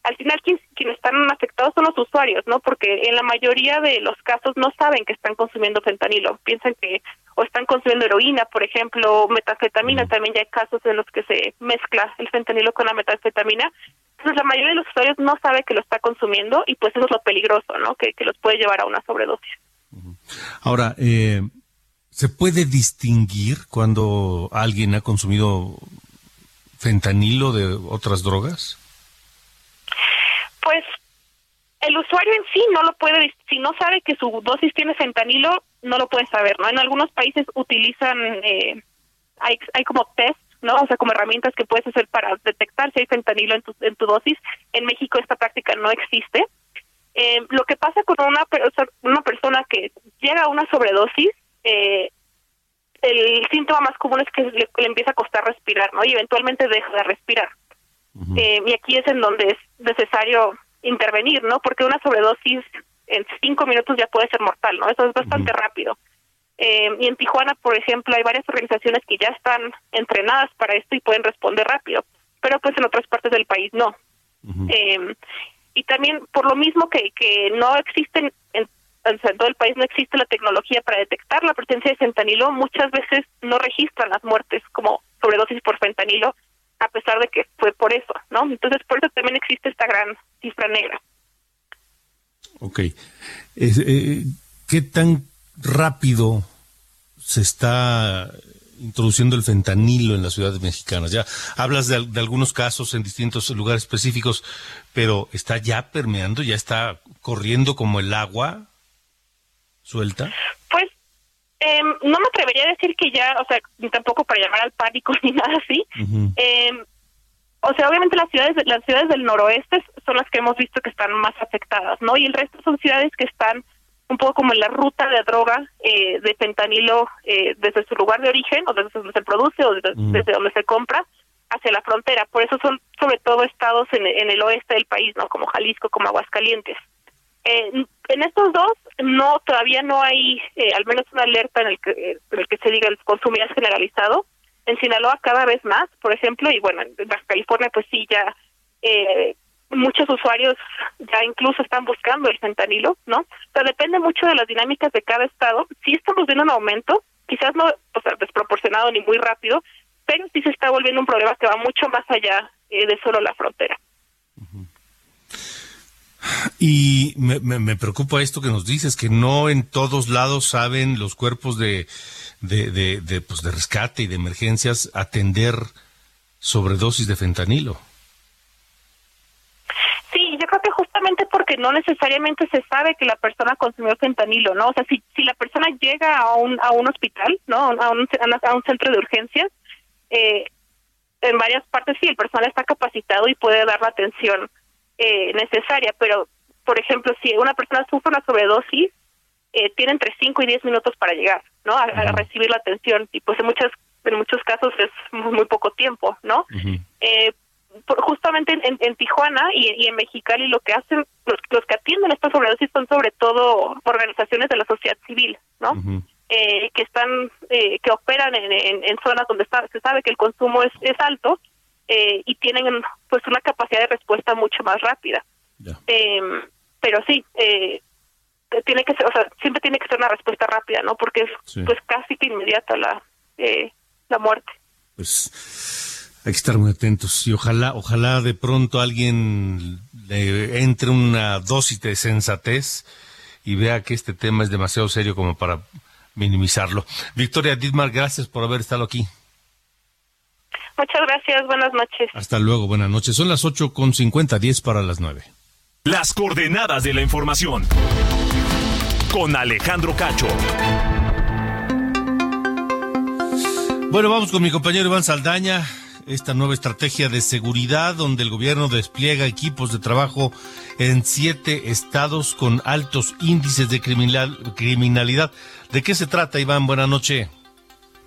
al final quien, quienes están afectados son los usuarios, ¿no? Porque en la mayoría de los casos no saben que están consumiendo fentanilo, piensan que o están consumiendo heroína, por ejemplo, metanfetamina, también ya hay casos en los que se mezcla el fentanilo con la metanfetamina. Entonces la mayoría de los usuarios no sabe que lo está consumiendo y pues eso es lo peligroso, ¿no? Que, que los puede llevar a una sobredosis. Ahora, eh, ¿se puede distinguir cuando alguien ha consumido fentanilo de otras drogas? Pues el usuario en sí no lo puede, si no sabe que su dosis tiene fentanilo, no lo puede saber, ¿no? En algunos países utilizan, eh, hay, hay como test, ¿no? O sea, como herramientas que puedes hacer para detectar si hay fentanilo en tu, en tu dosis. En México esta práctica no existe. Eh, lo que pasa con una, una persona que llega a una sobredosis, eh, el síntoma más común es que le, le, empieza a costar respirar, ¿no? Y eventualmente deja de respirar. Uh -huh. eh, y aquí es en donde es necesario intervenir, ¿no? Porque una sobredosis en cinco minutos ya puede ser mortal, ¿no? Eso es bastante uh -huh. rápido. Eh, y en Tijuana, por ejemplo, hay varias organizaciones que ya están entrenadas para esto y pueden responder rápido, pero pues en otras partes del país no. Uh -huh. eh, y también por lo mismo que, que no existen, en, en, todo el país no existe la tecnología para detectar la presencia de fentanilo, muchas veces no registran las muertes como sobredosis por fentanilo, a pesar de que fue por eso, ¿no? Entonces, por eso también existe esta gran cifra negra. Ok. Eh, ¿Qué tan rápido se está introduciendo el fentanilo en las ciudades mexicanas? Ya hablas de, de, algunos casos en distintos lugares específicos, pero ¿está ya permeando, ya está corriendo como el agua suelta? Em, no me atrevería a decir que ya, o sea, ni tampoco para llamar al pánico [laughs] ni nada así. Em, o sea, obviamente las ciudades, las ciudades del noroeste son las que hemos visto que están más afectadas, ¿no? Y el resto son ciudades que están un poco como en la ruta de droga eh, de fentanilo eh, desde su lugar de origen o desde donde se produce o desde, desde donde se compra hacia la frontera. Por eso son sobre todo estados en, en el oeste del país, ¿no? Como Jalisco, como Aguascalientes. Eh, en estos dos no todavía no hay eh, al menos una alerta en el que en el que se diga el es generalizado. En Sinaloa cada vez más por ejemplo y bueno en Baja California pues sí ya eh, muchos usuarios ya incluso están buscando el fentanilo no pero depende mucho de las dinámicas de cada estado. Sí estamos viendo un aumento quizás no o sea desproporcionado ni muy rápido pero sí se está volviendo un problema que va mucho más allá eh, de solo la frontera Y me, me, preocupa esto que nos dices, que no en todos lados saben los cuerpos de, de, pues de rescate y de emergencias atender sobredosis de fentanilo. Sí, yo creo que justamente porque no necesariamente se sabe que la persona consumió fentanilo, ¿no? O sea, si, si la persona llega a un, a un hospital, ¿no? A un, a un centro de urgencias, eh, en varias partes sí, el personal está capacitado y puede dar la atención eh, necesaria, pero por ejemplo, si una persona sufre una sobredosis, eh, tiene entre 5 y 10 minutos para llegar, ¿no? A, a, recibir la atención y pues en muchas en muchos casos es muy, muy poco tiempo, ¿no? eh, por, justamente en, en, Tijuana y, y, en Mexicali lo que hacen los, los que atienden esta sobredosis son sobre todo organizaciones de la sociedad civil, ¿no? eh, que están eh, que operan en, en, en zonas donde está, se sabe que el consumo es, es alto eh, y tienen pues una capacidad de respuesta mucho más rápida. Eh, pero sí, eh, tiene que ser, o sea, siempre tiene que ser una respuesta rápida, ¿no? Porque es sí. pues casi que inmediata la eh, la muerte. Pues hay que estar muy atentos y ojalá, ojalá de pronto alguien le entre una dosis de sensatez y vea que este tema es demasiado serio como para minimizarlo. Victoria Dietmar, gracias por haber estado aquí. Muchas gracias, buenas noches. Hasta luego, buenas noches. Son las ocho con cincuenta, diez para las nueve. Las coordenadas de la información. Con Alejandro Cacho. Bueno, vamos con mi compañero Iván Saldaña. Esta nueva estrategia de seguridad donde el gobierno despliega equipos de trabajo en siete estados con altos índices de criminal, criminalidad. ¿De qué se trata, Iván? Buenas noches.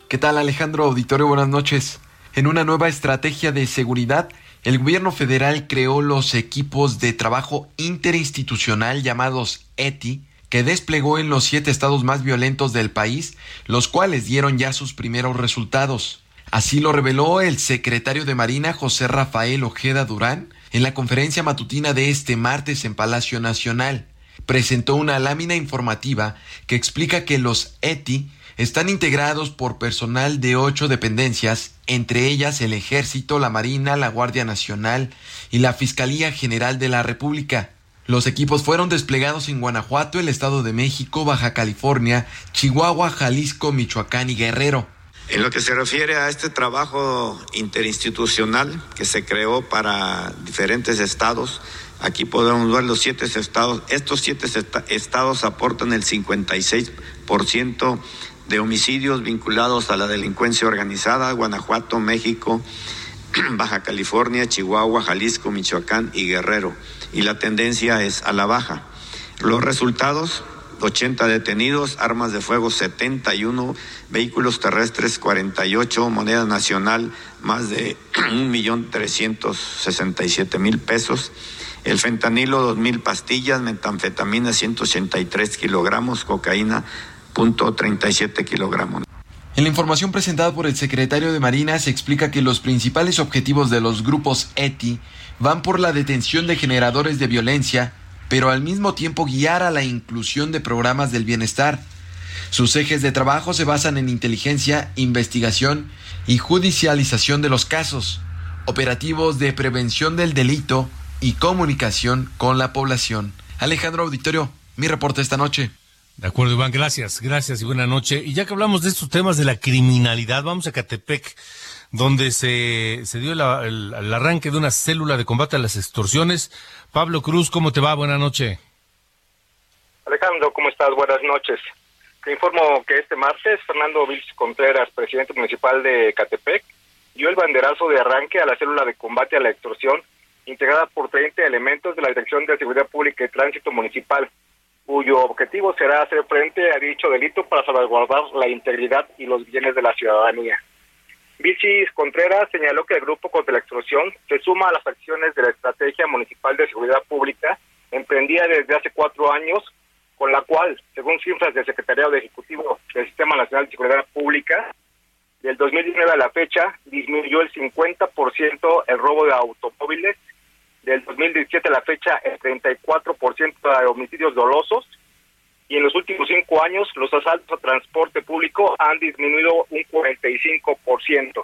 ¿Qué tal, Alejandro Auditorio? Buenas noches. En una nueva estrategia de seguridad, el gobierno federal creó los equipos de trabajo interinstitucional llamados ETI, que desplegó en los siete estados más violentos del país, los cuales dieron ya sus primeros resultados. Así lo reveló el secretario de Marina José Rafael Ojeda Durán en la conferencia matutina de este martes en Palacio Nacional. Presentó una lámina informativa que explica que los ETI están integrados por personal de ocho dependencias, entre ellas el Ejército, la Marina, la Guardia Nacional y la Fiscalía General de la República. Los equipos fueron desplegados en Guanajuato, el Estado de México, Baja California, Chihuahua, Jalisco, Michoacán y Guerrero. En lo que se refiere a este trabajo interinstitucional que se creó para diferentes estados, aquí podemos ver los siete estados. Estos siete estados aportan el 56% de homicidios vinculados a la delincuencia organizada, Guanajuato, México, [clears throat] Baja California, Chihuahua, Jalisco, Michoacán y Guerrero. Y la tendencia es a la baja. Los resultados, 80 detenidos, armas de fuego 71, vehículos terrestres 48, moneda nacional más de [clears throat] 1.367.000 pesos. El fentanilo, 2.000 pastillas, metanfetamina, 183 kilogramos, cocaína, .37 kilogramos. En la información presentada por el secretario de Marina se explica que los principales objetivos de los grupos ETI van por la detención de generadores de violencia, pero al mismo tiempo guiar a la inclusión de programas del bienestar. Sus ejes de trabajo se basan en inteligencia, investigación y judicialización de los casos, operativos de prevención del delito y comunicación con la población. Alejandro Auditorio, mi reporte esta noche. De acuerdo, Iván, gracias, gracias y buena noche. Y ya que hablamos de estos temas de la criminalidad, vamos a Catepec, donde se, dio la, el, arranque de una célula de combate a las extorsiones. Pablo Cruz, ¿cómo te va? Buena noche. Alejandro, ¿cómo estás? Buenas noches. Te informo que este martes Fernando Vilch Contreras, presidente municipal de Catepec, dio el banderazo de arranque a la célula de combate a la extorsión, integrada por 30 elementos de la Dirección de Seguridad Pública y Tránsito Municipal, cuyo objetivo será hacer frente a dicho delito para salvaguardar la integridad y los bienes de la ciudadanía. Vilchis Contreras señaló que el grupo contra la extorsión se suma a las acciones de la Estrategia Municipal de Seguridad Pública, emprendida desde hace cuatro años, con la cual, según cifras del Secretariado de Ejecutivo del Sistema Nacional de Seguridad Pública, del 2019 a la fecha disminuyó el 50% el robo de automóviles, del 2017 a la fecha el 34% de homicidios dolosos, y en los últimos cinco años los asaltos a transporte público han disminuido un 45%.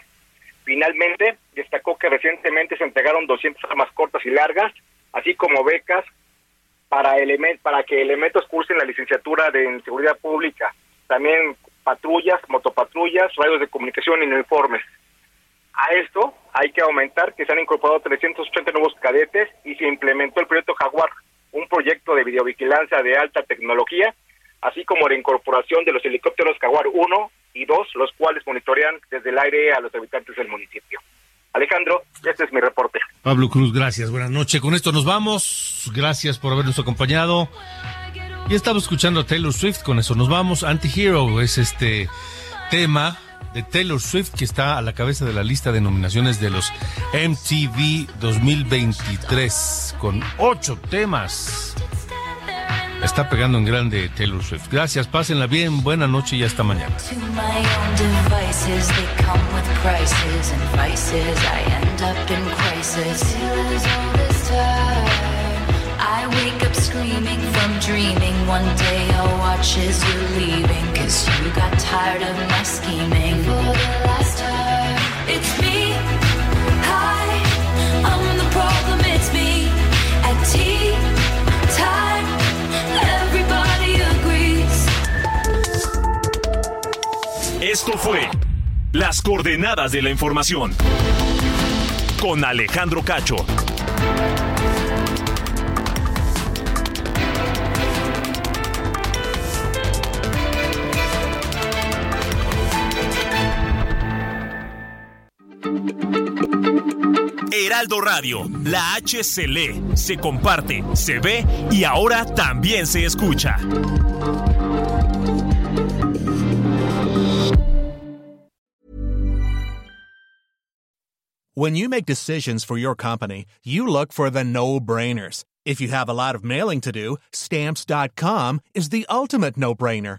Finalmente, destacó que recientemente se entregaron 200 armas cortas y largas, así como becas para, para que elementos cursen la licenciatura de seguridad pública. También patrullas, motopatrullas, radios de comunicación y uniformes. A esto hay que aumentar que se han incorporado 380 nuevos cadetes y se implementó el proyecto Jaguar, un proyecto de videovigilancia de alta tecnología, así como la incorporación de los helicópteros Jaguar 1 y 2, los cuales monitorean desde el aire a los habitantes del municipio. Alejandro, este es mi reporte. Pablo Cruz, gracias. Buenas noches. Con esto nos vamos. Gracias por habernos acompañado. Y estamos escuchando a Taylor Swift. Con eso nos vamos. Anti-Hero es este tema de Taylor Swift que está a la cabeza de la lista de nominaciones de los MTV 2023 con ocho temas. Está pegando en grande Taylor Swift. Gracias, pásenla bien, buena noche y hasta mañana. Up screaming from dreaming. One day I'll watch as you're leaving. Cause you got tired of my scheming. For the last time, it's me. Hi, I'm the problem, it's me. At tea time, everybody agrees. Esto fue Las Coordenadas de la Información. Con Alejandro Cacho. Heraldo Radio, la H se lee, se comparte, se ve y ahora también se escucha. When you make decisions for your company, you look for the no-brainers. If you have a lot of mailing to do, stamps.com is the ultimate no-brainer.